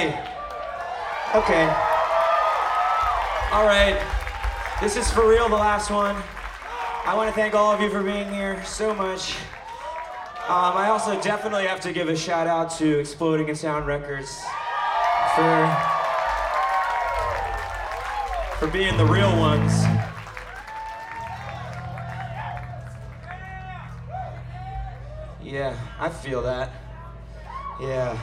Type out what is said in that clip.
Okay. Okay. All right. This is for real, the last one. I want to thank all of you for being here so much. Um, I also definitely have to give a shout out to Exploding Sound Records for for being the real ones. Yeah, I feel that. Yeah.